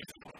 if it